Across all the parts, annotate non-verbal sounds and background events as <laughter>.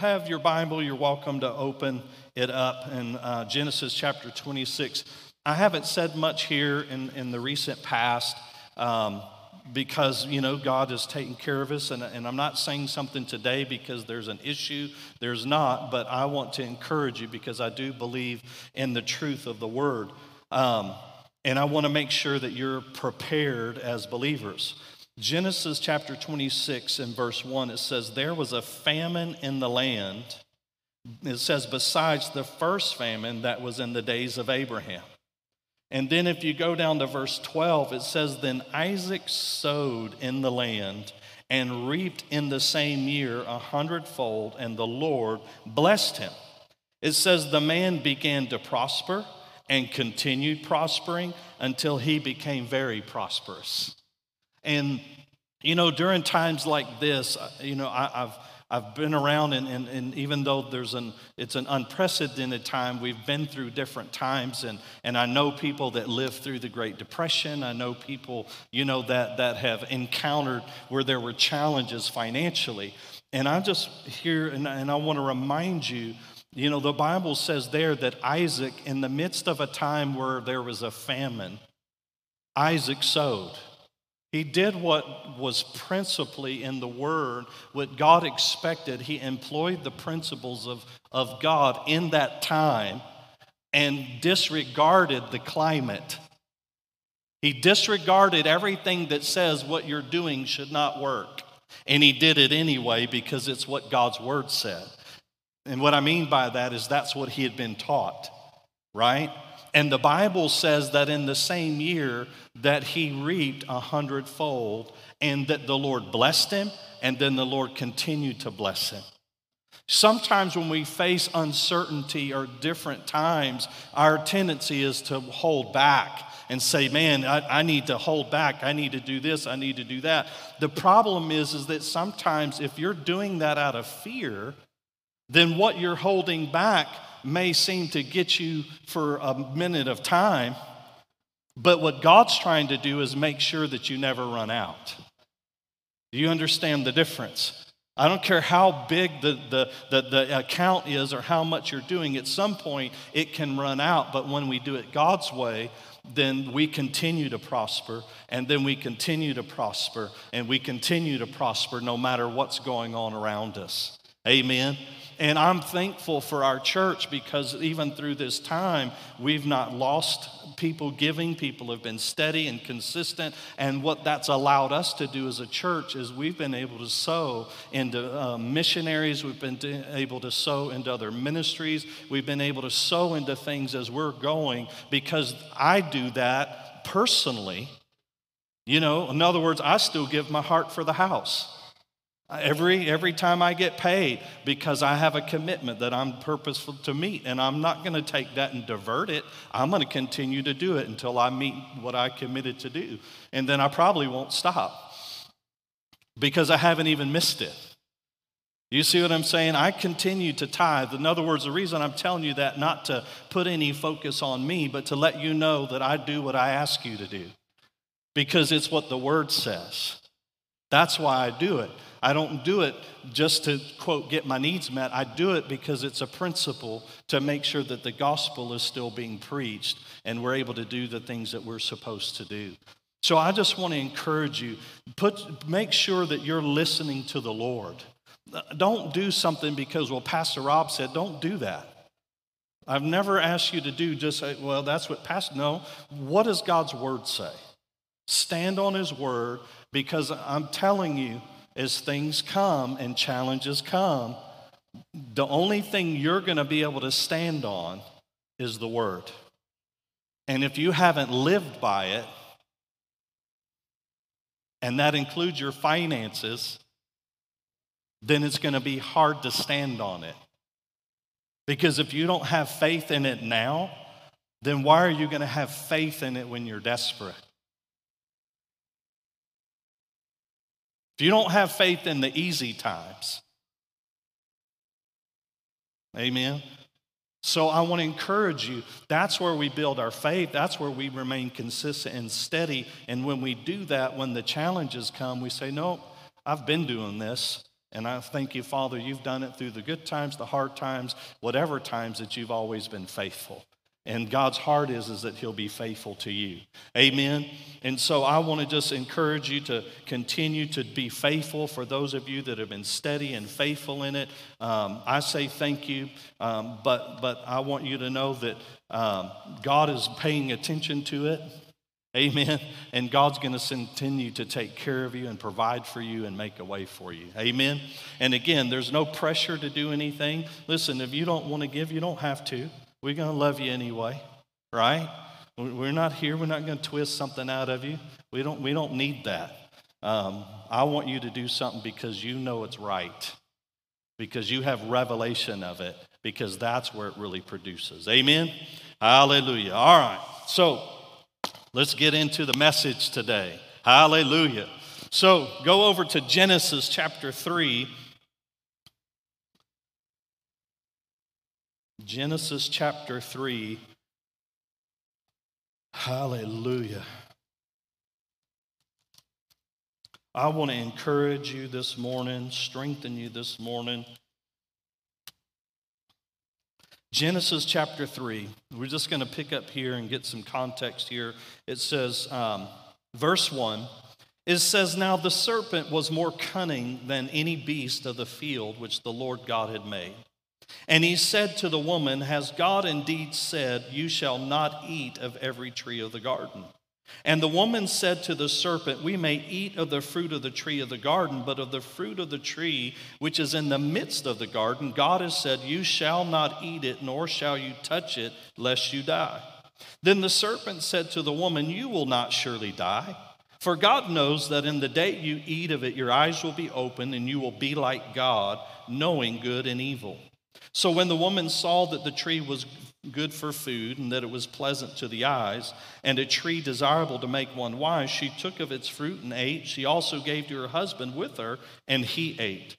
have your Bible, you're welcome to open it up in uh, Genesis chapter 26. I haven't said much here in, in the recent past um, because, you know, God is taking care of us. And, and I'm not saying something today because there's an issue. There's not. But I want to encourage you because I do believe in the truth of the word. Um, and I want to make sure that you're prepared as believers. Genesis chapter 26 and verse 1, it says, There was a famine in the land. It says, besides the first famine that was in the days of Abraham. And then if you go down to verse 12, it says, Then Isaac sowed in the land and reaped in the same year a hundredfold, and the Lord blessed him. It says, The man began to prosper and continued prospering until he became very prosperous. And, you know, during times like this, uh, you know, I, have I've been around, and, and, and even though there's an, it's an unprecedented time, we've been through different times, and, and I know people that lived through the Great Depression. I know people, you know, that, that have encountered where there were challenges financially. And I'm just hear, and, and I want to remind you, you know, the Bible says there that Isaac, in the midst of a time where there was a famine, Isaac sowed. He did what was principally in the Word, what God expected. He employed the principles of, of God in that time and disregarded the climate. He disregarded everything that says what you're doing should not work. And he did it anyway because it's what God's Word said. And what I mean by that is that's what he had been taught, right? And the Bible says that in the same year that he reaped a hundredfold, and that the Lord blessed him, and then the Lord continued to bless him. Sometimes when we face uncertainty or different times, our tendency is to hold back and say, man, I, I, need to hold back. I need to do this. I need to do that. The problem is, is that sometimes if you're doing that out of fear, then what you're holding back may seem to get you for a minute of time, but what God's trying to do is make sure that you never run out. Do you understand the difference? I don't care how big the, the, the, the, account is or how much you're doing, at some point it can run out. But when we do it God's way, then we continue to prosper, and then we continue to prosper, and we continue to prosper no matter what's going on around us. Amen. And I'm thankful for our church because even through this time, we've not lost people giving. People have been steady and consistent. And what that's allowed us to do as a church is we've been able to sow into uh, missionaries, we've been able to sow into other ministries, we've been able to sow into things as we're going because I do that personally. You know, in other words, I still give my heart for the house. Every, every time I get paid because I have a commitment that I'm purposeful to meet, and I'm not going to take that and divert it. I'm going to continue to do it until I meet what I committed to do. And then I probably won't stop because I haven't even missed it. You see what I'm saying? I continue to tithe. In other words, the reason I'm telling you that, not to put any focus on me, but to let you know that I do what I ask you to do because it's what the word says. That's why I do it. I don't do it just to, quote, get my needs met. I do it because it's a principle to make sure that the gospel is still being preached and we're able to do the things that we're supposed to do. So I just want to encourage you put, make sure that you're listening to the Lord. Don't do something because, well, Pastor Rob said, don't do that. I've never asked you to do just, uh, well, that's what Pastor, no. What does God's word say? Stand on his word because I'm telling you, as things come and challenges come, the only thing you're going to be able to stand on is the word. And if you haven't lived by it, and that includes your finances, then it's going to be hard to stand on it. Because if you don't have faith in it now, then why are you going to have faith in it when you're desperate? If you don't have faith in the easy times, amen. So I want to encourage you. That's where we build our faith. That's where we remain consistent and steady. And when we do that, when the challenges come, we say, No, I've been doing this. And I thank you, Father, you've done it through the good times, the hard times, whatever times that you've always been faithful. And God's heart is, is that He'll be faithful to you. Amen. And so I want to just encourage you to continue to be faithful for those of you that have been steady and faithful in it. Um, I say thank you, um, but, but I want you to know that um, God is paying attention to it. Amen. And God's going to continue to take care of you and provide for you and make a way for you. Amen. And again, there's no pressure to do anything. Listen, if you don't want to give, you don't have to. We're going to love you anyway, right? We're not here. We're not going to twist something out of you. We don't, we don't need that. Um, I want you to do something because you know it's right, because you have revelation of it, because that's where it really produces. Amen? Hallelujah. All right. So let's get into the message today. Hallelujah. So go over to Genesis chapter 3 Genesis chapter 3. Hallelujah. I want to encourage you this morning, strengthen you this morning. Genesis chapter 3. We're just going to pick up here and get some context here. It says, um, verse 1, it says, Now the serpent was more cunning than any beast of the field which the Lord God had made. And he said to the woman, Has God indeed said, You shall not eat of every tree of the garden? And the woman said to the serpent, We may eat of the fruit of the tree of the garden, but of the fruit of the tree which is in the midst of the garden, God has said, You shall not eat it, nor shall you touch it, lest you die. Then the serpent said to the woman, You will not surely die. For God knows that in the day you eat of it, your eyes will be opened, and you will be like God, knowing good and evil. So when the woman saw that the tree was good for food and that it was pleasant to the eyes and a tree desirable to make one wise, she took of its fruit and ate. She also gave to her husband with her, and he ate.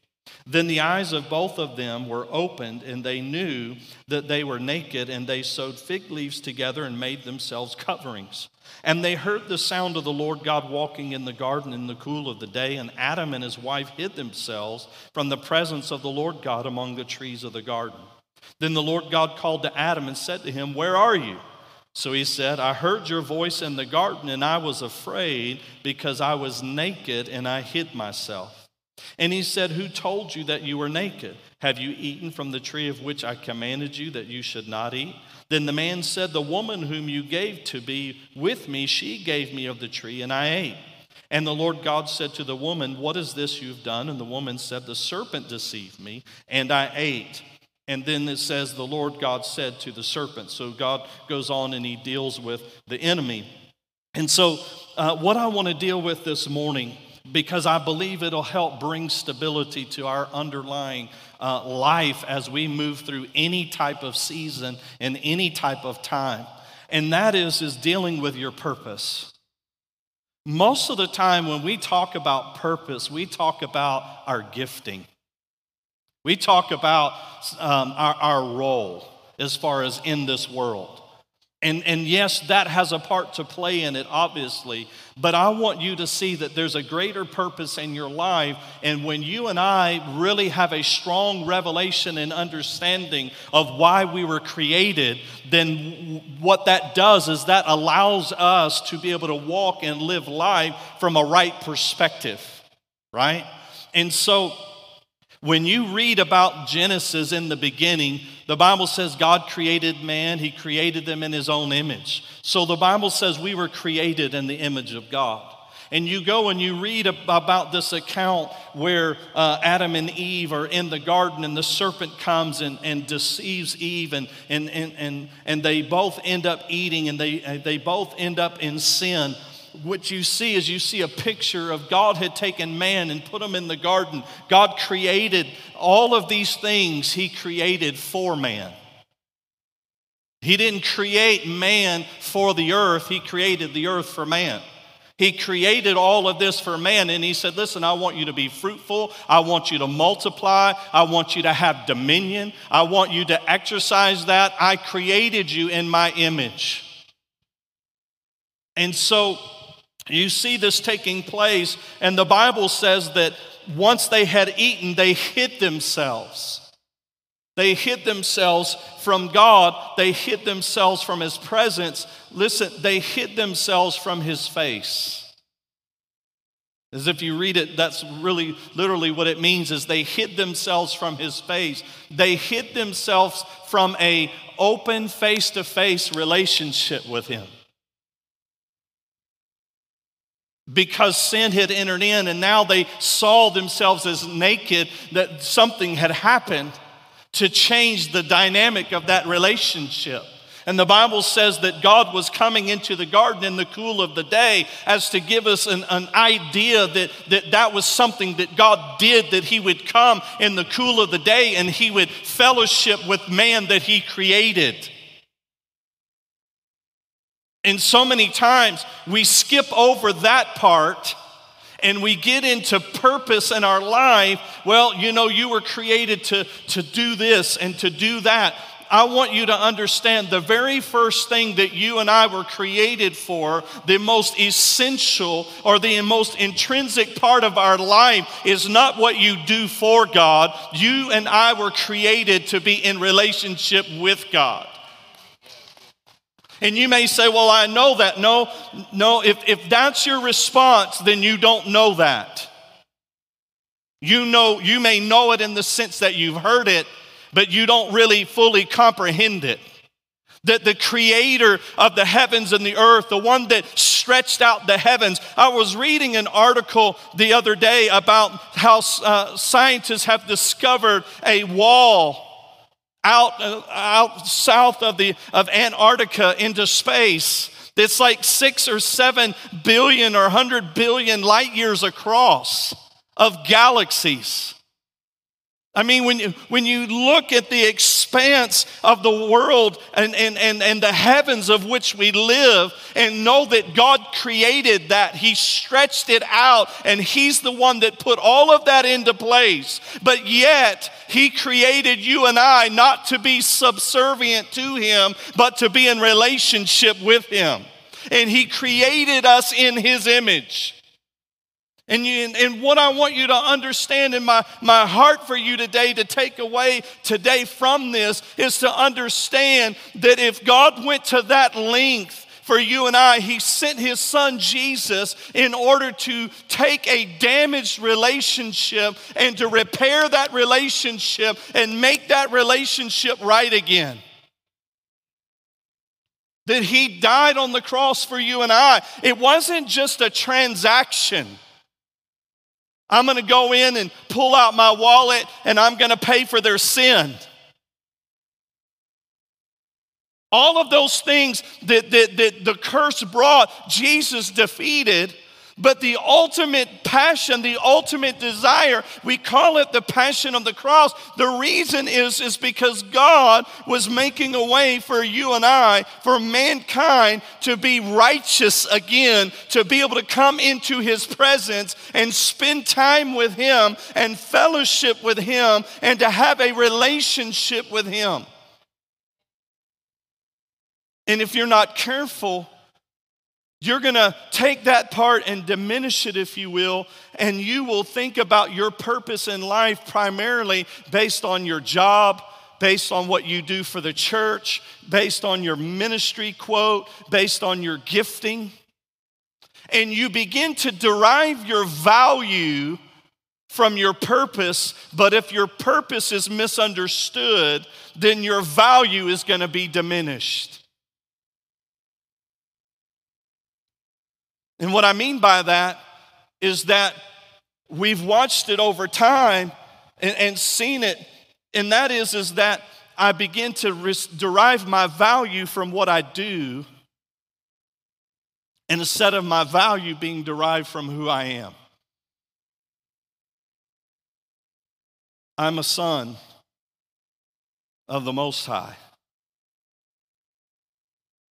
Then the eyes of both of them were opened, and they knew that they were naked, and they sewed fig leaves together and made themselves coverings. And they heard the sound of the Lord God walking in the garden in the cool of the day, and Adam and his wife hid themselves from the presence of the Lord God among the trees of the garden. Then the Lord God called to Adam and said to him, Where are you? So he said, I heard your voice in the garden, and I was afraid because I was naked and I hid myself. And he said, Who told you that you were naked? Have you eaten from the tree of which I commanded you that you should not eat? Then the man said, The woman whom you gave to be with me, she gave me of the tree, and I ate. And the Lord God said to the woman, What is this you've done? And the woman said, The serpent deceived me, and I ate. And then it says, The Lord God said to the serpent. So God goes on and he deals with the enemy. And so, uh, what I want to deal with this morning because I believe it'll help bring stability to our underlying uh, life as we move through any type of season and any type of time. And that is, is dealing with your purpose. Most of the time, when we talk about purpose, we talk about our gifting. We talk about um, our, our role as far as in this world. And, and yes, that has a part to play in it, obviously, but I want you to see that there's a greater purpose in your life. And when you and I really have a strong revelation and understanding of why we were created, then what that does is that allows us to be able to walk and live life from a right perspective, right? And so, when you read about Genesis in the beginning, the Bible says God created man, He created them in His own image. So the Bible says we were created in the image of God. And you go and you read about this account where uh, Adam and Eve are in the garden and the serpent comes and, and deceives Eve, and, and, and, and, and they both end up eating and they, they both end up in sin what you see is you see a picture of God had taken man and put him in the garden. God created all of these things, He created for man. He didn't create man for the earth, He created the earth for man. He created all of this for man, and he said, Listen, I want you to be fruitful. I want you to multiply. I want you to have dominion. I want you to exercise that. I created you in my image. And so you see this taking place, and the Bible says that once they had eaten, they hid themselves. They hid themselves from God. They hid themselves from His presence. Listen, they hid themselves from His face. As if you read it, that's really literally what it means is they hid themselves from his face. They hid themselves from a open face-to-face relationship with him. Because sin had entered in and now they saw themselves as naked that something had happened to change the dynamic of that relationship. And the Bible says that God was coming into the garden in the cool of the day as to give us an, an, idea that, that that was something that God did, that He would come in the cool of the day and He would fellowship with man that He created. And so many times we skip over that part and we get into purpose in our life. Well, you know, you were created to, to do this and to do that. I want you to understand the very first thing that you and I were created for, the most essential or the most intrinsic part of our life, is not what you do for God. You and I were created to be in relationship with God. And you may say, Well, I know that. No, no, if, if that's your response, then you don't know that. You know, you may know it in the sense that you've heard it, but you don't really fully comprehend it. That the creator of the heavens and the earth, the one that stretched out the heavens. I was reading an article the other day about how uh, scientists have discovered a wall out, out south of, the, of Antarctica into space It's like six or seven billion or hundred billion light years across of galaxies. I mean, when you, when you look at the expanse of the world and, and, and, and the heavens of which we live and know that God created that, He stretched it out and He's the one that put all of that into place. But yet, He created you and I not to be subservient to Him, but to be in relationship with Him. And He created us in His image. And, you, and what I want you to understand in my, my heart for you today to take away today from this is to understand that if God went to that length for you and I, He sent His Son Jesus in order to take a damaged relationship and to repair that relationship and make that relationship right again that he died on the cross for you and I. It wasn't just a transaction. I'm going to go in and pull out my wallet and I'm going to pay for their sin. All of those things that, that, that the curse brought, Jesus defeated but the ultimate passion, the ultimate desire, we call it the passion of the cross. The reason is, is because God was making a way for you and I, for mankind to be righteous again, to be able to come into his presence and spend time with him and fellowship with him and to have a relationship with him. And if you're not careful, you're going to take that part and diminish it, if you will, and you will think about your purpose in life primarily based on your job, based on what you do for the church, based on your ministry quote, based on your gifting. And you begin to derive your value from your purpose, but if your purpose is misunderstood, then your value is going to be diminished. And what I mean by that is that we've watched it over time and, and seen it, and that is, is that I begin to derive my value from what I do instead of my value being derived from who I am. I'm a son of the Most High.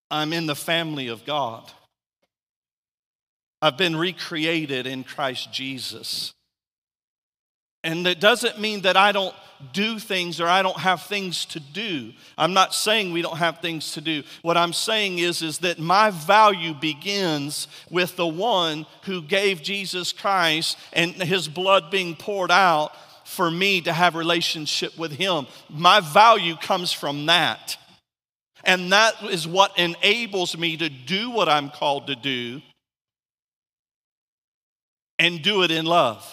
I'm in the family of God. I've been recreated in Christ Jesus. And it doesn't mean that I don't do things or I don't have things to do. I'm not saying we don't have things to do. What I'm saying is, is that my value begins with the one who gave Jesus Christ and his blood being poured out for me to have relationship with him. My value comes from that. And that is what enables me to do what I'm called to do and do it in love.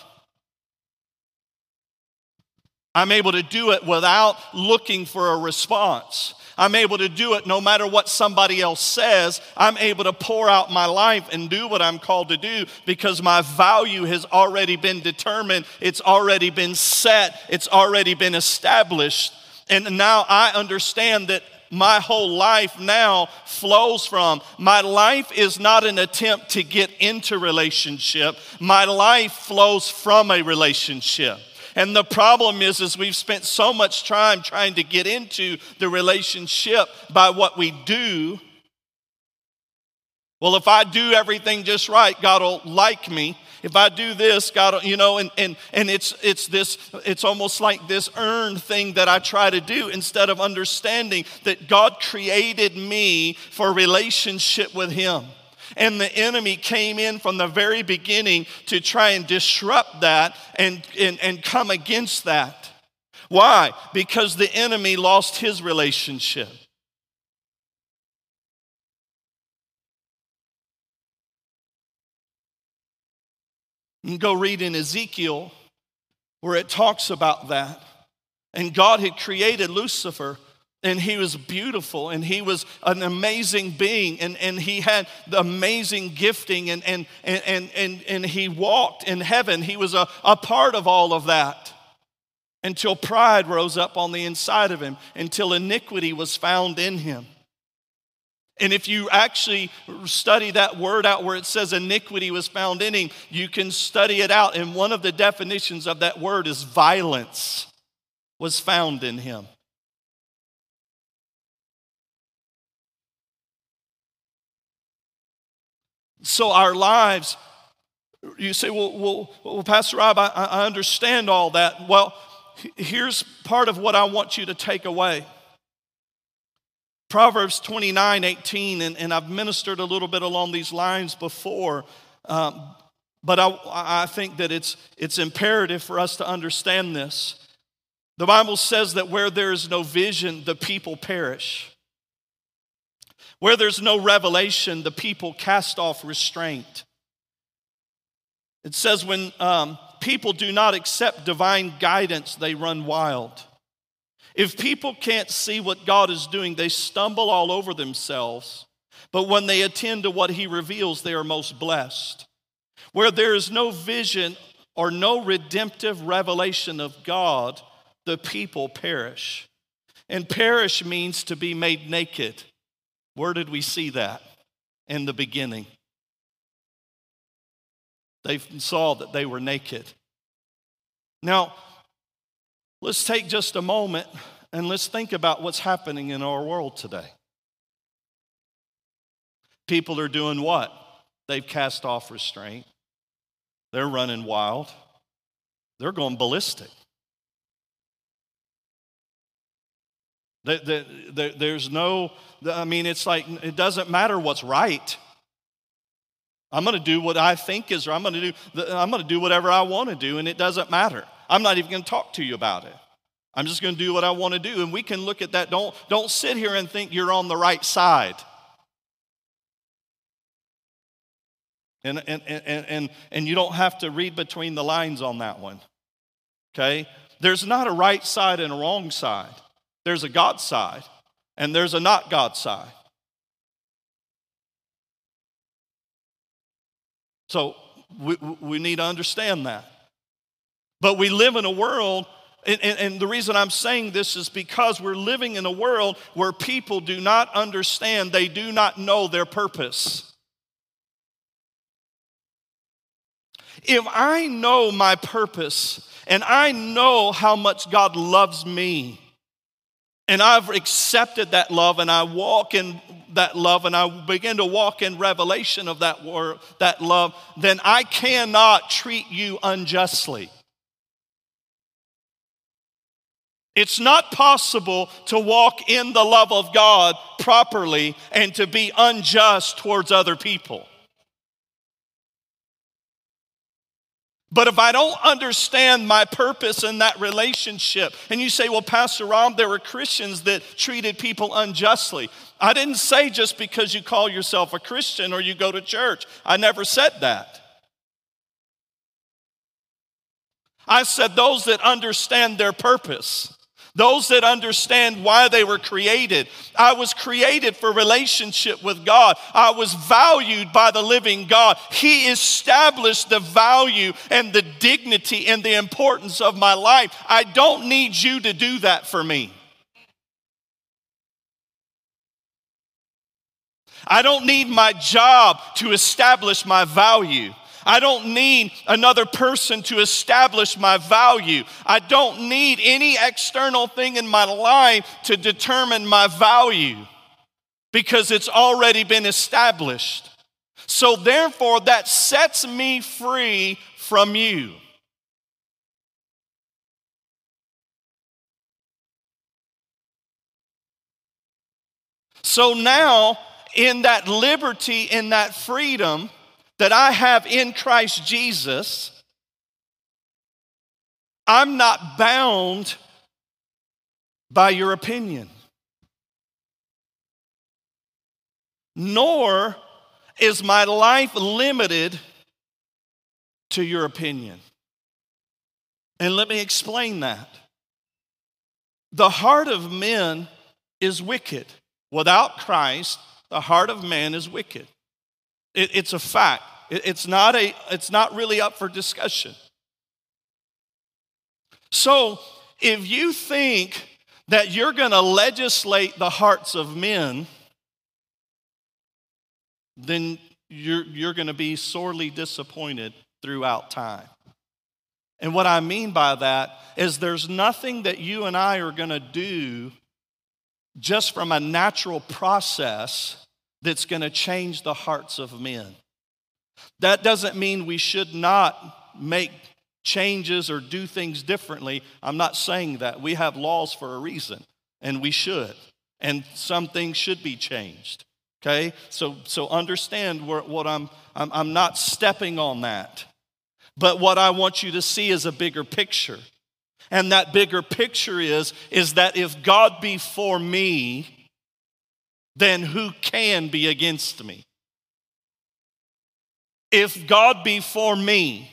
I'm able to do it without looking for a response. I'm able to do it no matter what somebody else says. I'm able to pour out my life and do what I'm called to do because my value has already been determined, it's already been set, it's already been established. And now I understand that my whole life now flows from. My life is not an attempt to get into relationship. My life flows from a relationship. And the problem is, is we've spent so much time trying to get into the relationship by what we do. Well, if I do everything just right, God will like me. If I do this, God, you know, and, and, and it's, it's this, it's almost like this earned thing that I try to do instead of understanding that God created me for relationship with Him. And the enemy came in from the very beginning to try and disrupt that and, and, and come against that. Why? Because the enemy lost his relationship. Can go read in Ezekiel where it talks about that. And God had created Lucifer and he was beautiful and he was an amazing being and, and he had the amazing gifting and, and, and, and, and he walked in heaven he was a, a part of all of that until pride rose up on the inside of him until iniquity was found in him and if you actually study that word out where it says iniquity was found in him you can study it out and one of the definitions of that word is violence was found in him So our lives, you say, well, well, well Pastor Rob, I, I understand all that. Well, here's part of what I want you to take away. Proverbs 29 18, and, and I've ministered a little bit along these lines before, um, but I, I think that it's, it's imperative for us to understand this. The Bible says that where there is no vision, the people perish. Where there's no revelation, the people cast off restraint. It says when um, people do not accept divine guidance, they run wild. If people can't see what God is doing, they stumble all over themselves. But when they attend to what He reveals, they are most blessed. Where there is no vision or no redemptive revelation of God, the people perish. And perish means to be made naked. Where did we see that? In the beginning. They saw that they were naked. Now, let's take just a moment and let's think about what's happening in our world today. People are doing what? They've cast off restraint. They're running wild. They're going ballistic. There's no, I mean, it's like, it doesn't matter what's right. I'm going to do what I think is, or I'm going to do, I'm going to do whatever I want to do, and it doesn't matter. I'm not even going to talk to you about it. I'm just going to do what I want to do. And we can look at that. Don't, don't sit here and think you're on the right side. And, and, and, and, and you don't have to read between the lines on that one. Okay? There's not a right side and a wrong side. There's a God side and there's a not God side. So we, we need to understand that. But we live in a world, and, and, and, the reason I'm saying this is because we're living in a world where people do not understand, they do not know their purpose. If I know my purpose and I know how much God loves me, and I've accepted that love and I walk in that love and I begin to walk in revelation of that word, that love, then I cannot treat you unjustly. It's not possible to walk in the love of God properly and to be unjust towards other people. But if I don't understand my purpose in that relationship, and you say, well, Pastor Rob, there were Christians that treated people unjustly. I didn't say just because you call yourself a Christian or you go to church. I never said that. I said those that understand their purpose those that understand why they were created. I was created for relationship with God. I was valued by the living God. He established the value and the dignity and the importance of my life. I don't need you to do that for me. I don't need my job to establish my value. I don't need another person to establish my value. I don't need any external thing in my life to determine my value because it's already been established. So, therefore, that sets me free from you. So now, in that liberty, in that freedom, that I have in Christ Jesus, I'm not bound by your opinion. Nor is my life limited to your opinion. And let me explain that. The heart of men is wicked. Without Christ, the heart of man is wicked. It, it's a fact. It, it's, not a, it's not really up for discussion. So, if you think that you're going to legislate the hearts of men, then you're, you're going to be sorely disappointed throughout time. And what I mean by that is there's nothing that you and I are going to do just from a natural process that's going to change the hearts of men. That doesn't mean we should not make changes or do things differently. I'm not saying that. We have laws for a reason, and we should. And some things should be changed. Okay? So, so understand what I'm, I'm, I'm not stepping on that. But what I want you to see is a bigger picture. And that bigger picture is, is that if God be for me, then who can be against me? If God be for me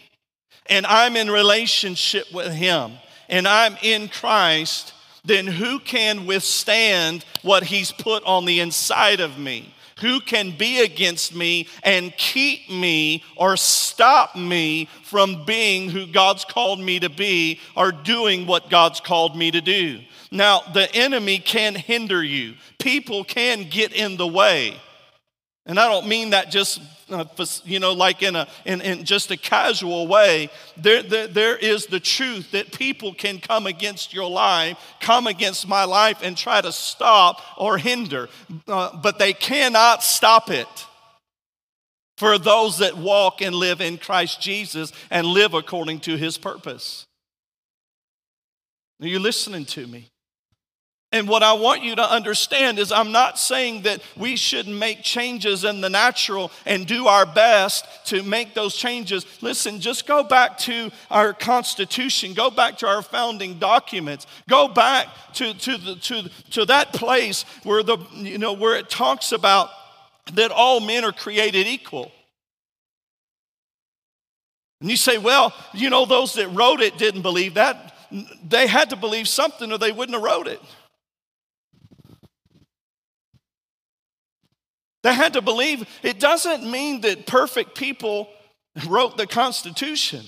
and I'm in relationship with Him and I'm in Christ, then who can withstand what He's put on the inside of me? Who can be against me and keep me or stop me from being who God's called me to be or doing what God's called me to do? Now, the enemy can hinder you, people can get in the way. And I don't mean that just, uh, you know, like in, a, in, in just a casual way. There, there, there is the truth that people can come against your life, come against my life, and try to stop or hinder, uh, but they cannot stop it for those that walk and live in Christ Jesus and live according to his purpose. Are you listening to me? And what I want you to understand is, I'm not saying that we shouldn't make changes in the natural and do our best to make those changes. Listen, just go back to our Constitution, go back to our founding documents, go back to, to, the, to, to that place where, the, you know, where it talks about that all men are created equal. And you say, well, you know, those that wrote it didn't believe that. They had to believe something or they wouldn't have wrote it. They had to believe it doesn't mean that perfect people wrote the Constitution.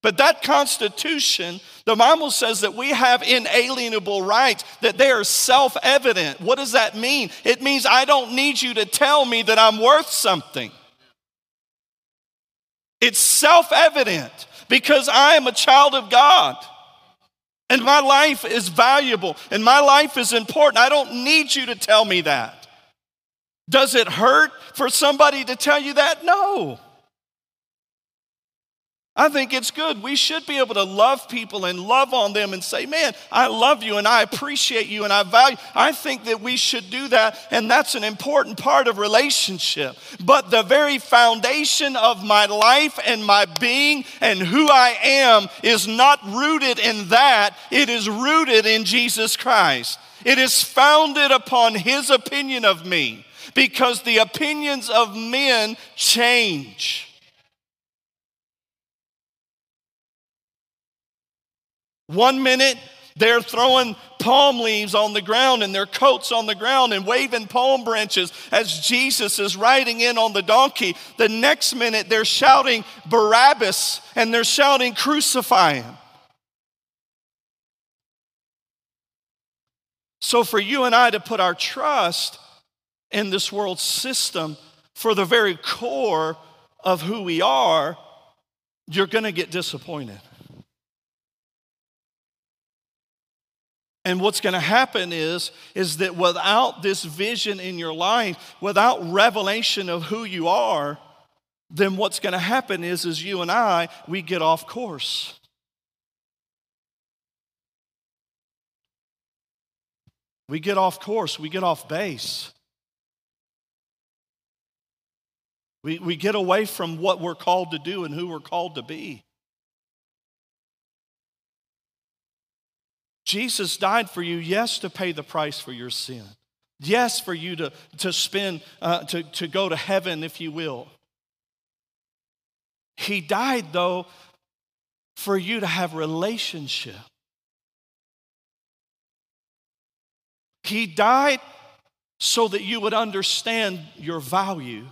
But that Constitution, the Bible says that we have inalienable rights, that they are self evident. What does that mean? It means I don't need you to tell me that I'm worth something. It's self evident because I am a child of God. And my life is valuable and my life is important. I don't need you to tell me that. Does it hurt for somebody to tell you that? No. I think it's good. We should be able to love people and love on them and say, Man, I love you and I appreciate you and I value. I think that we should do that, and that's an important part of relationship. But the very foundation of my life and my being and who I am is not rooted in that, it is rooted in Jesus Christ. It is founded upon His opinion of me because the opinions of men change. One minute, they're throwing palm leaves on the ground and their coats on the ground and waving palm branches as Jesus is riding in on the donkey. The next minute, they're shouting Barabbas and they're shouting, Crucify him. So, for you and I to put our trust in this world system for the very core of who we are, you're going to get disappointed. And what's going to happen is, is that without this vision in your life, without revelation of who you are, then what's going to happen is, is you and I, we get off course. We get off course, we get off base. We, we get away from what we're called to do and who we're called to be. Jesus died for you, yes, to pay the price for your sin. Yes, for you to, to spend, uh, to, to go to heaven, if you will. He died, though, for you to have relationship. He died so that you would understand your value.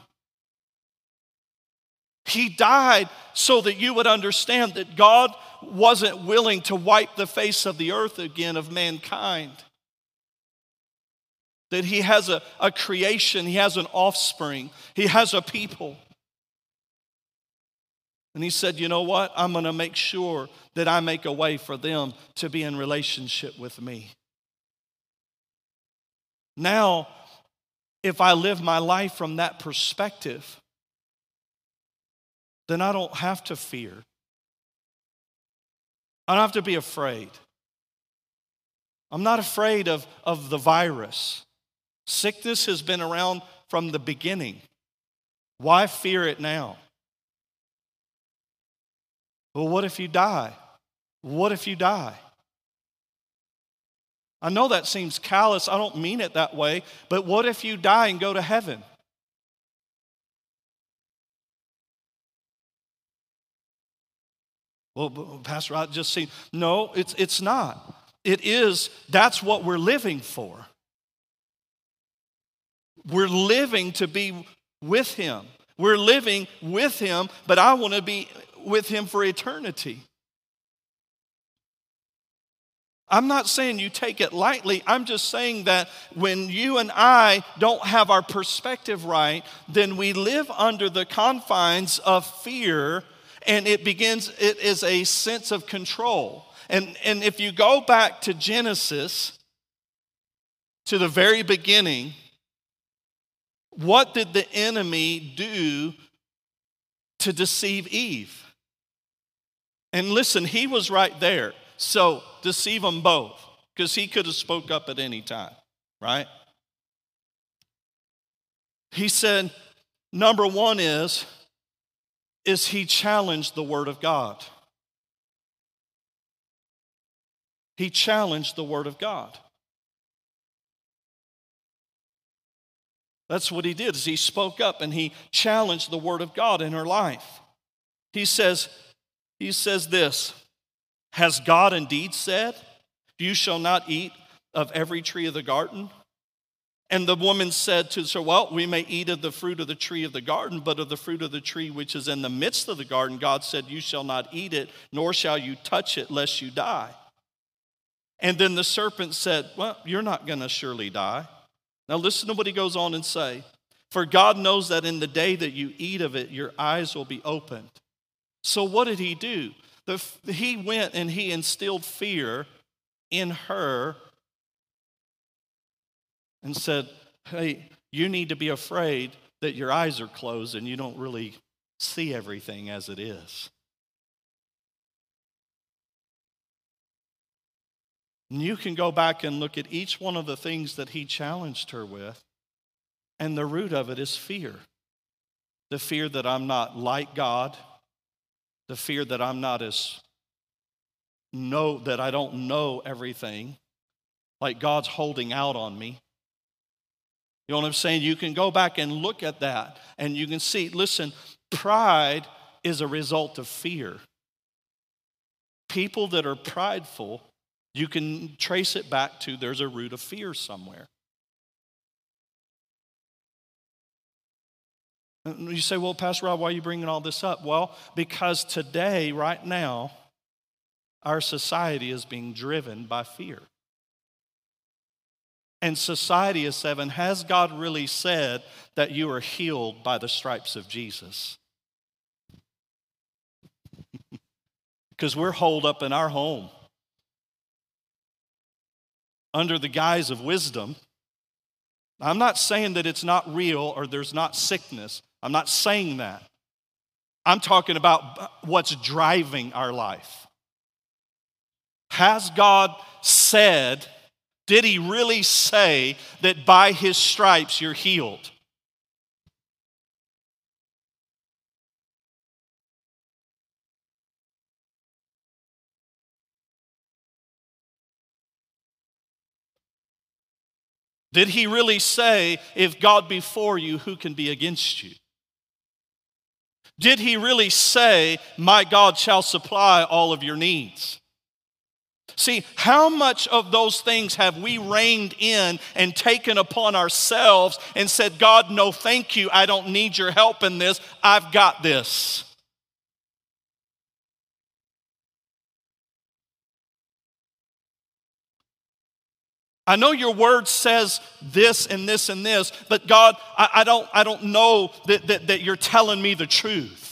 He died so that you would understand that God wasn't willing to wipe the face of the earth again of mankind. That He has a, a creation, He has an offspring, He has a people. And He said, You know what? I'm going to make sure that I make a way for them to be in relationship with me. Now, if I live my life from that perspective, then I don't have to fear. I don't have to be afraid. I'm not afraid of, of the virus. Sickness has been around from the beginning. Why fear it now? Well, what if you die? What if you die? I know that seems callous. I don't mean it that way. But what if you die and go to heaven? Well, Pastor, I just seen. No, it's, it's not. It is, that's what we're living for. We're living to be with Him. We're living with Him, but I want to be with Him for eternity. I'm not saying you take it lightly. I'm just saying that when you and I don't have our perspective right, then we live under the confines of fear and it begins, it is a sense of control. And, and if you go back to Genesis, to the very beginning, what did the enemy do to deceive Eve? And listen, he was right there. So deceive them both, because he could have spoke up at any time, right? He said, number one is is he challenged the Word of God. He challenged the Word of God. That's what he did is he spoke up and he challenged the word of God in her life. He says, he says this, has God indeed said, you shall not eat of every tree of the garden? And the woman said to her, Well, we may eat of the fruit of the tree of the garden, but of the fruit of the tree which is in the midst of the garden, God said, You shall not eat it, nor shall you touch it, lest you die. And then the serpent said, Well, you're not going to surely die. Now listen to what he goes on and say. For God knows that in the day that you eat of it, your eyes will be opened. So what did he do? The, he went and he instilled fear in her and said, Hey, you need to be afraid that your eyes are closed and you don't really see everything as it is. And you can go back and look at each one of the things that he challenged her with, and the root of it is fear the fear that I'm not like God, the fear that I'm not as know that I don't know everything, like God's holding out on me. You know what I'm saying? You can go back and look at that and you can see, listen, pride is a result of fear. People that are prideful, you can trace it back to there's a root of fear somewhere. You say, well, Pastor Rob, why are you bringing all this up? Well, because today, right now, our society is being driven by fear. And society is seven. Has God really said that you are healed by the stripes of Jesus? <laughs> because we're holed up in our home under the guise of wisdom. I'm not saying that it's not real or there's not sickness. I'm not saying that. I'm talking about what's driving our life. Has God said did he really say that by his stripes you're healed? Did he really say, if God be for you, who can be against you? Did he really say, my God shall supply all of your needs? See, how much of those things have we reined in and taken upon ourselves and said, God, no, thank you. I don't need your help in this. I've got this. I know your word says this and this and this, but God, I, I don't, I don't know that, that, that you're telling me the truth.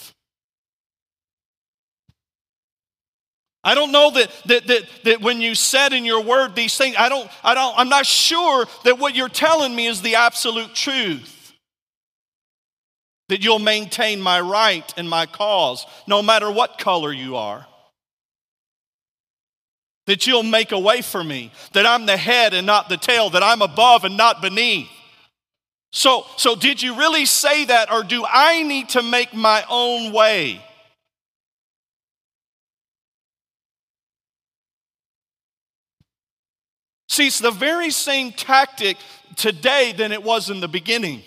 I don't know that, that, that, that when you said in your word these things, I don't, I don't, I'm not sure that what you're telling me is the absolute truth. That you'll maintain my right and my cause, no matter what color you are. That you'll make a way for me, that I'm the head and not the tail, that I'm above and not beneath. So, so did you really say that, or do I need to make my own way? See, it's the very same tactic today than it was in the beginning.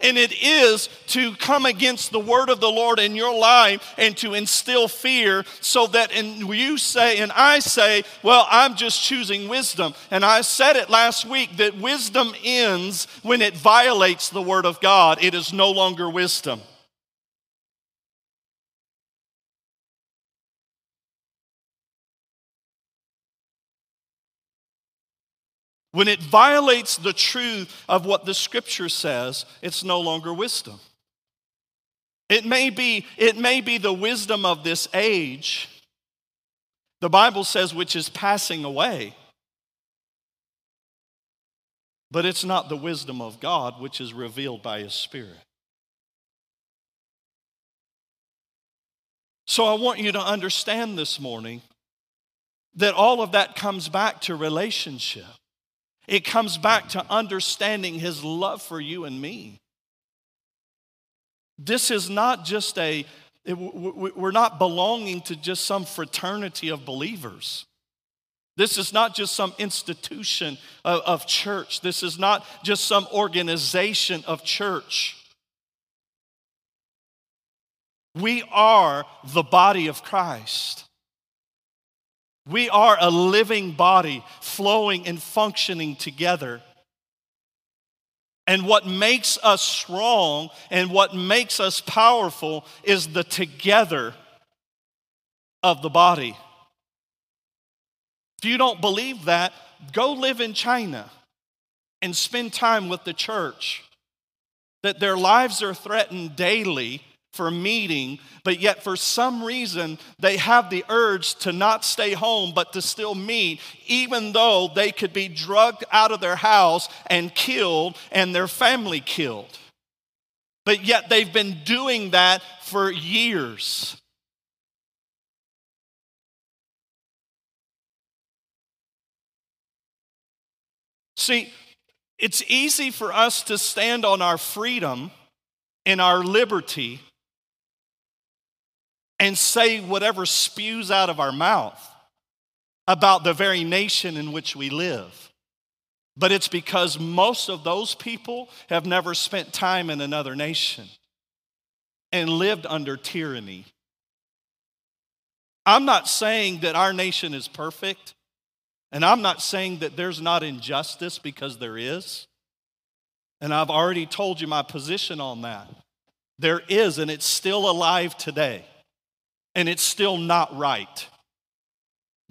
And it is to come against the word of the Lord in your life and to instill fear so that you say and I say, well, I'm just choosing wisdom. And I said it last week that wisdom ends when it violates the word of God. It is no longer wisdom. When it violates the truth of what the scripture says, it's no longer wisdom. It may be, it may be the wisdom of this age, the Bible says, which is passing away. But it's not the wisdom of God, which is revealed by His Spirit. So I want you to understand this morning that all of that comes back to relationship. It comes back to understanding his love for you and me. This is not just a, we're not belonging to just some fraternity of believers. This is not just some institution of, of church. This is not just some organization of church. We are the body of Christ. We are a living body flowing and functioning together. And what makes us strong and what makes us powerful is the together of the body. If you don't believe that, go live in China and spend time with the church. That their lives are threatened daily for meeting, but yet for some reason they have the urge to not stay home but to still meet, even though they could be drugged out of their house and killed and their family killed. But yet they've been doing that for years. See, it's easy for us to stand on our freedom and our liberty and say whatever spews out of our mouth about the very nation in which we live. But it's because most of those people have never spent time in another nation and lived under tyranny. I'm not saying that our nation is perfect, and I'm not saying that there's not injustice because there is. And I've already told you my position on that. There is, and it's still alive today, and it's still not right.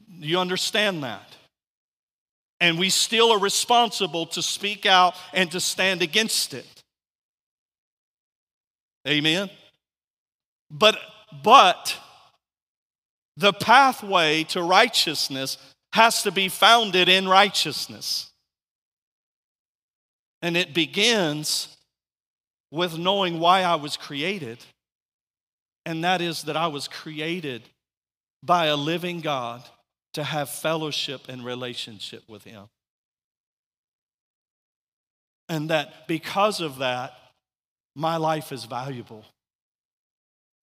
You understand that? And we still are responsible to speak out and to stand against it. Amen. But but the pathway to righteousness has to be founded in righteousness. And it begins with knowing why I was created, and that is that I was created by a living God to have fellowship and relationship with Him. And that because of that, my life is valuable,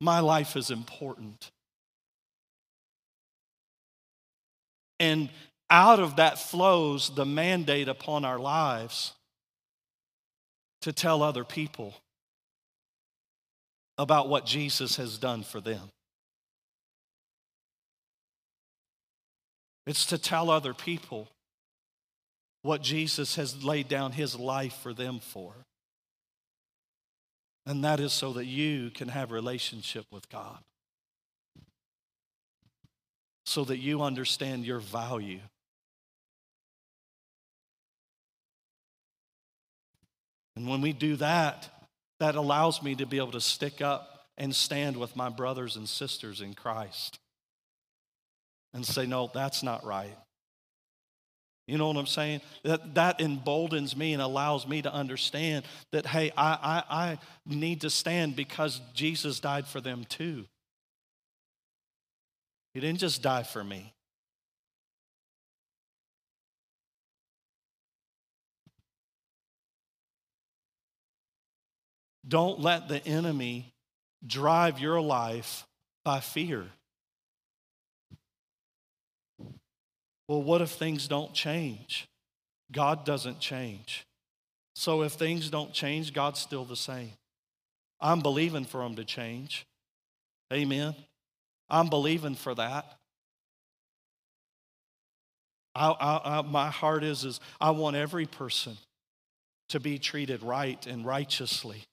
my life is important. And out of that flows the mandate upon our lives to tell other people about what Jesus has done for them. It's to tell other people what Jesus has laid down his life for them for. And that is so that you can have relationship with God so that you understand your value. And when we do that, that allows me to be able to stick up and stand with my brothers and sisters in Christ and say, no, that's not right. You know what I'm saying? That, that emboldens me and allows me to understand that, hey, I, I, I need to stand because Jesus died for them too. He didn't just die for me. Don't let the enemy drive your life by fear. Well, what if things don't change? God doesn't change. So if things don't change, God's still the same. I'm believing for them to change. Amen. I'm believing for that. I, I, I, my heart is, is I want every person to be treated right and righteously.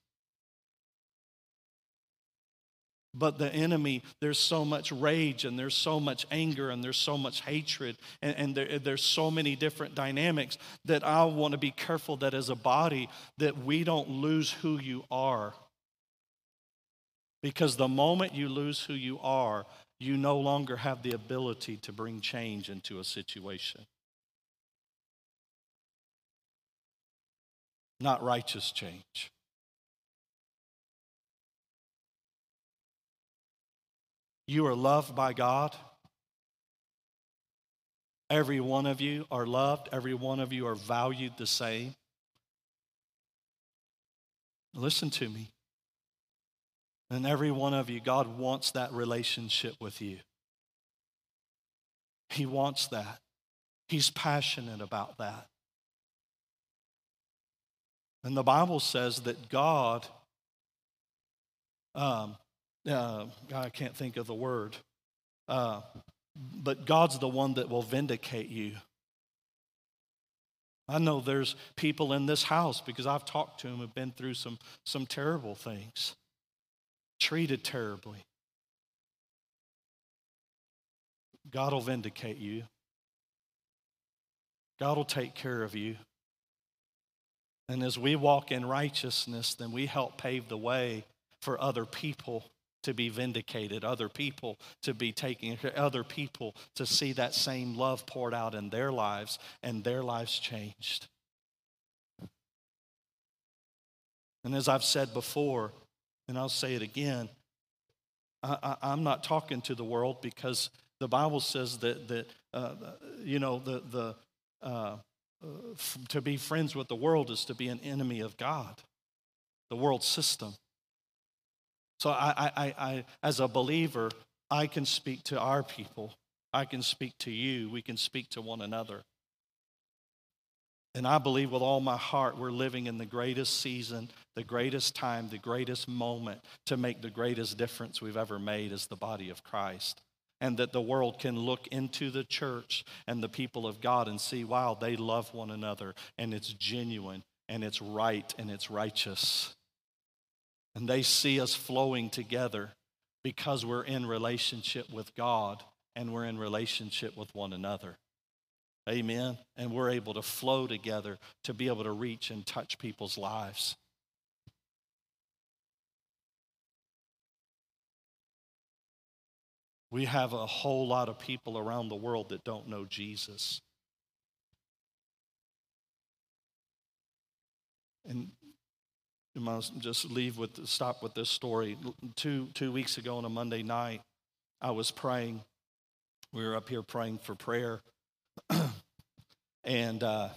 But the enemy, there's so much rage and there's so much anger and there's so much hatred and, and there, there's so many different dynamics that I want to be careful that as a body that we don't lose who you are. Because the moment you lose who you are, you no longer have the ability to bring change into a situation. Not righteous change. You are loved by God. Every one of you are loved. Every one of you are valued the same. Listen to me. And every one of you, God wants that relationship with you. He wants that. He's passionate about that. And the Bible says that God, um, uh, I can't think of the word, uh, but God's the one that will vindicate you. I know there's people in this house because I've talked to them have been through some, some terrible things treated terribly. God will vindicate you. God will take care of you. And as we walk in righteousness, then we help pave the way for other people to be vindicated, other people to be taken, other people to see that same love poured out in their lives and their lives changed. And as I've said before, and I'll say it again. I, am not talking to the world because the Bible says that, that uh, you know, the, the, uh, f- to be friends with the world is to be an enemy of God, the world system. So, I, I, I, as a believer, I can speak to our people. I can speak to you. We can speak to one another. And I believe with all my heart we're living in the greatest season, the greatest time, the greatest moment to make the greatest difference we've ever made as the body of Christ. And that the world can look into the church and the people of God and see, wow, they love one another and it's genuine and it's right and it's righteous. And they see us flowing together because we're in relationship with God and we're in relationship with one another. Amen. And we're able to flow together to be able to reach and touch people's lives. We have a whole lot of people around the world that don't know Jesus. And I must just leave with stop with this story. Two two weeks ago on a Monday night, I was praying. We were up here praying for prayer <clears throat> and uh,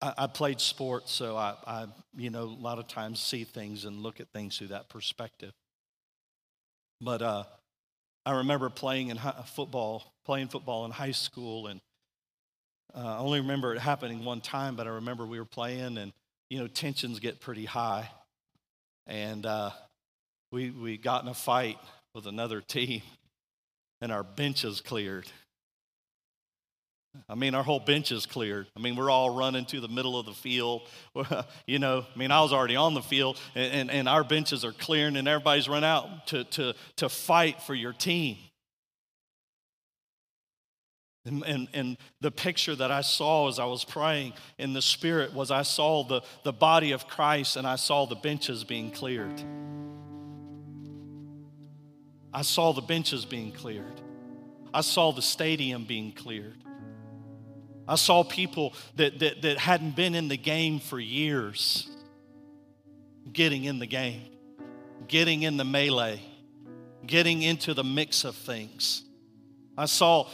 I, I, played sports, so I, I, you know, a lot of times see things and look at things through that perspective. But uh, I remember playing in football, playing football in high school, and uh, I only remember it happening one time. But I remember we were playing, and you know, tensions get pretty high, and uh, we we got in a fight with another team, and our benches cleared. I mean, our whole bench is cleared. I mean, we're all running to the middle of the field. <laughs> you know, I mean, I was already on the field, and, and, and our benches are clearing, and everybody's run out to, to, to fight for your team. And, and, and, the picture that I saw as I was praying in the Spirit was I saw the, the body of Christ and I saw the benches being cleared. I saw the benches being cleared. I saw the stadium being cleared. I saw people that, that, that hadn't been in the game for years getting in the game, getting in the melee, getting into the mix of things. I saw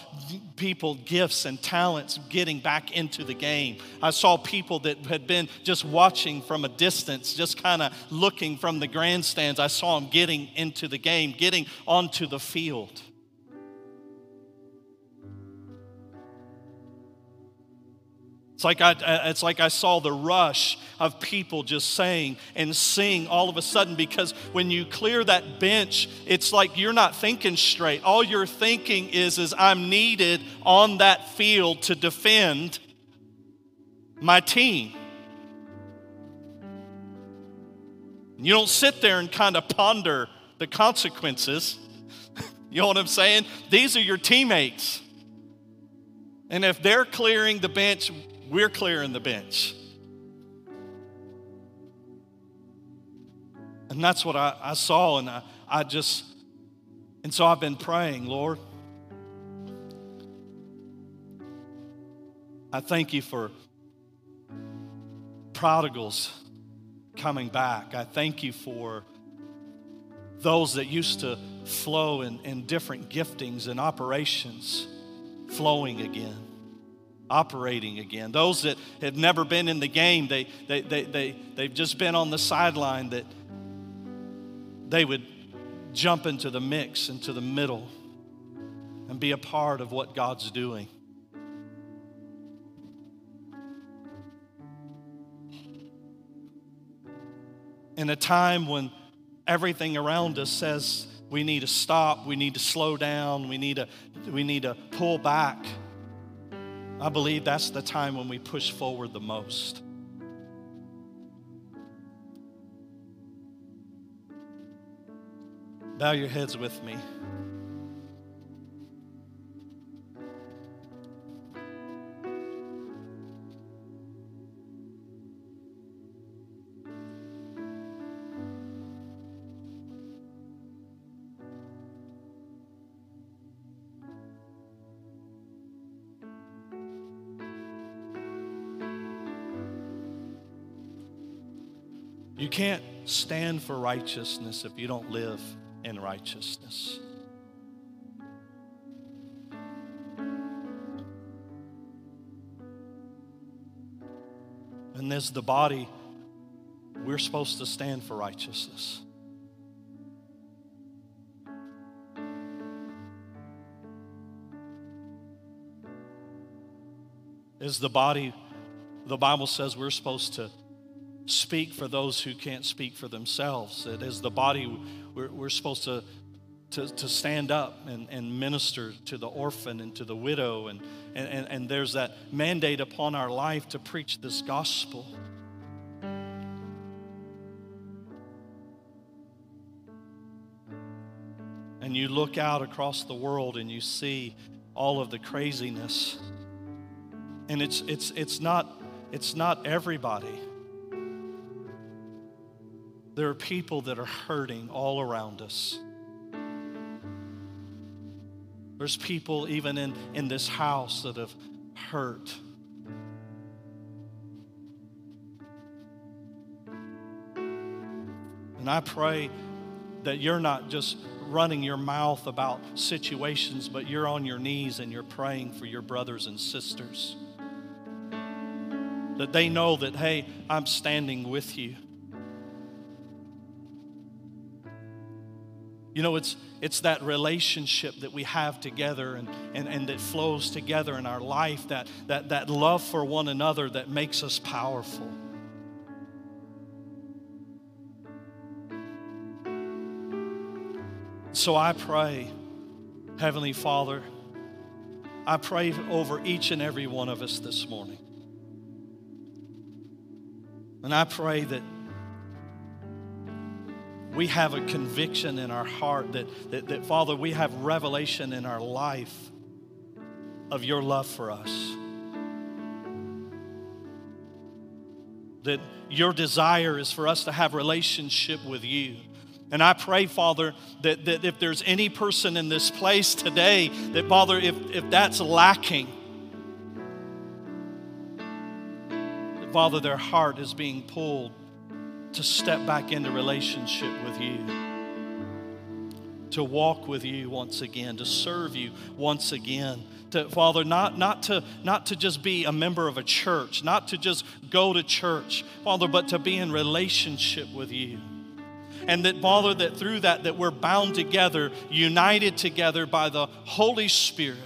people, gifts and talents getting back into the game. I saw people that had been just watching from a distance, just kind of looking from the grandstands. I saw them getting into the game, getting onto the field. It's like, I, uh, it's like I saw the rush of people just saying and sing all of a sudden because when you clear that bench, it's like you're not thinking straight. All you're thinking is, is I'm needed on that field to defend my team. You don't sit there and kind of ponder the consequences. <laughs> you know what I'm saying? These are your teammates. And if they're clearing the bench, we're clearing the bench. And that's what I, I saw, and I, I just, and so I've been praying, Lord. I thank you for prodigals coming back. I thank you for those that used to flow in, in different giftings and operations flowing again operating again. Those that have never been in the game, they, they, they, they, they've just been on the sideline, that they would jump into the mix, into the middle, and be a part of what God's doing. In a time when everything around us says we need to stop, we need to slow down, we need to, we need to pull back. I believe that's the time when we push forward the most. Bow your heads with me. Can't stand for righteousness if you don't live in righteousness. And as the body, we're supposed to stand for righteousness. As the body, the Bible says we're supposed to speak for those who can't speak for themselves. That as the body, we're, we're supposed to, to, to stand up and, and minister to the orphan and to the widow. And, and, and there's that mandate upon our life to preach this gospel. And you look out across the world and you see all of the craziness. And it's, it's, it's, not, it's not everybody. There are people that are hurting all around us. There's people even in, in this house that have hurt. And I pray that you're not just running your mouth about situations, but you're on your knees and you're praying for your brothers and sisters. That they know that, hey, I'm standing with you. You know, it's, it's that relationship that we have together and, and, and that flows together in our life, that, that, that love for one another that makes us powerful. So I pray, Heavenly Father, I pray over each and every one of us this morning. And I pray that we have a conviction in our heart that, that, that, Father, we have revelation in our life of your love for us. That your desire is for us to have relationship with you. And I pray, Father, that, that if there's any person in this place today, that, Father, if, if that's lacking, that, Father, their heart is being pulled to step back into relationship with you, to walk with you once again, to serve you once again. To, Father, not, not, to, not to just be a member of a church, not to just go to church, Father, but to be in relationship with you. And that, Father, that through that, that we're bound together, united together by the Holy Spirit.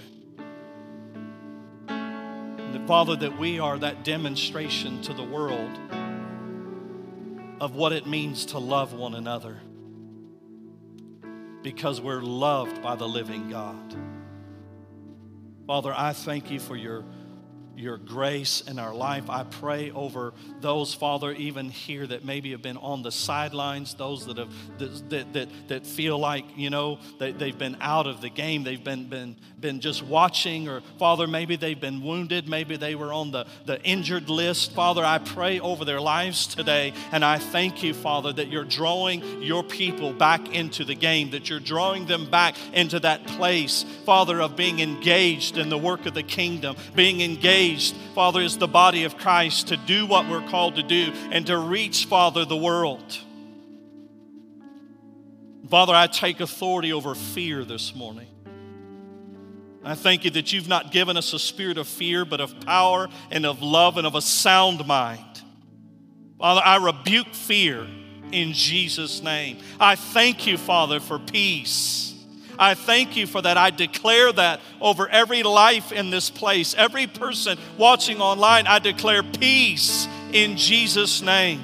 And that, Father, that we are that demonstration to the world of what it means to love one another because we're loved by the living God. Father, I thank you for your your grace in our life. I pray over those, Father, even here that maybe have been on the sidelines, those that have that that, that feel like, you know, they, they've been out of the game. They've been, been, been just watching, or Father, maybe they've been wounded, maybe they were on the, the injured list. Father, I pray over their lives today, and I thank you, Father, that you're drawing your people back into the game, that you're drawing them back into that place, Father, of being engaged in the work of the kingdom, being engaged engaged, Father, as the body of Christ to do what we're called to do and to reach, Father, the world. Father, I take authority over fear this morning. I thank you that you've not given us a spirit of fear, but of power and of love and of a sound mind. Father, I rebuke fear in Jesus' name. I thank you, Father, for peace. I thank you for that. I declare that over every life in this place, every person watching online. I declare peace in Jesus' name.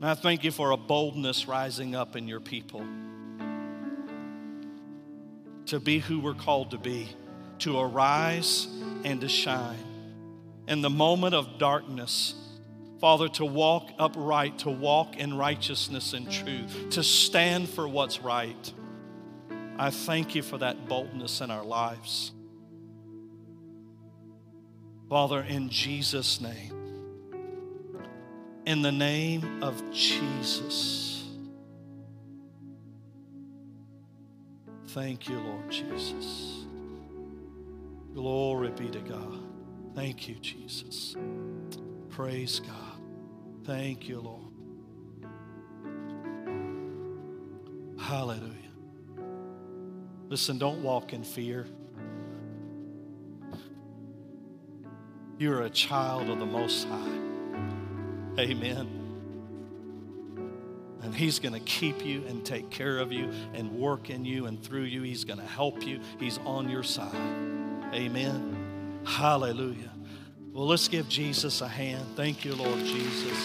And I thank you for a boldness rising up in your people to be who we're called to be, to arise and to shine. In the moment of darkness, Father, to walk upright, to walk in righteousness and truth, to stand for what's right. I thank you for that boldness in our lives. Father, in Jesus' name, in the name of Jesus, thank you, Lord Jesus. Glory be to God. Thank you, Jesus. Praise God. Thank you, Lord. Hallelujah. Listen, don't walk in fear. You're a child of the Most High. Amen. And He's going to keep you and take care of you and work in you and through you. He's going to help you. He's on your side. Amen. Hallelujah. Well, let's give Jesus a hand. Thank you, Lord Jesus.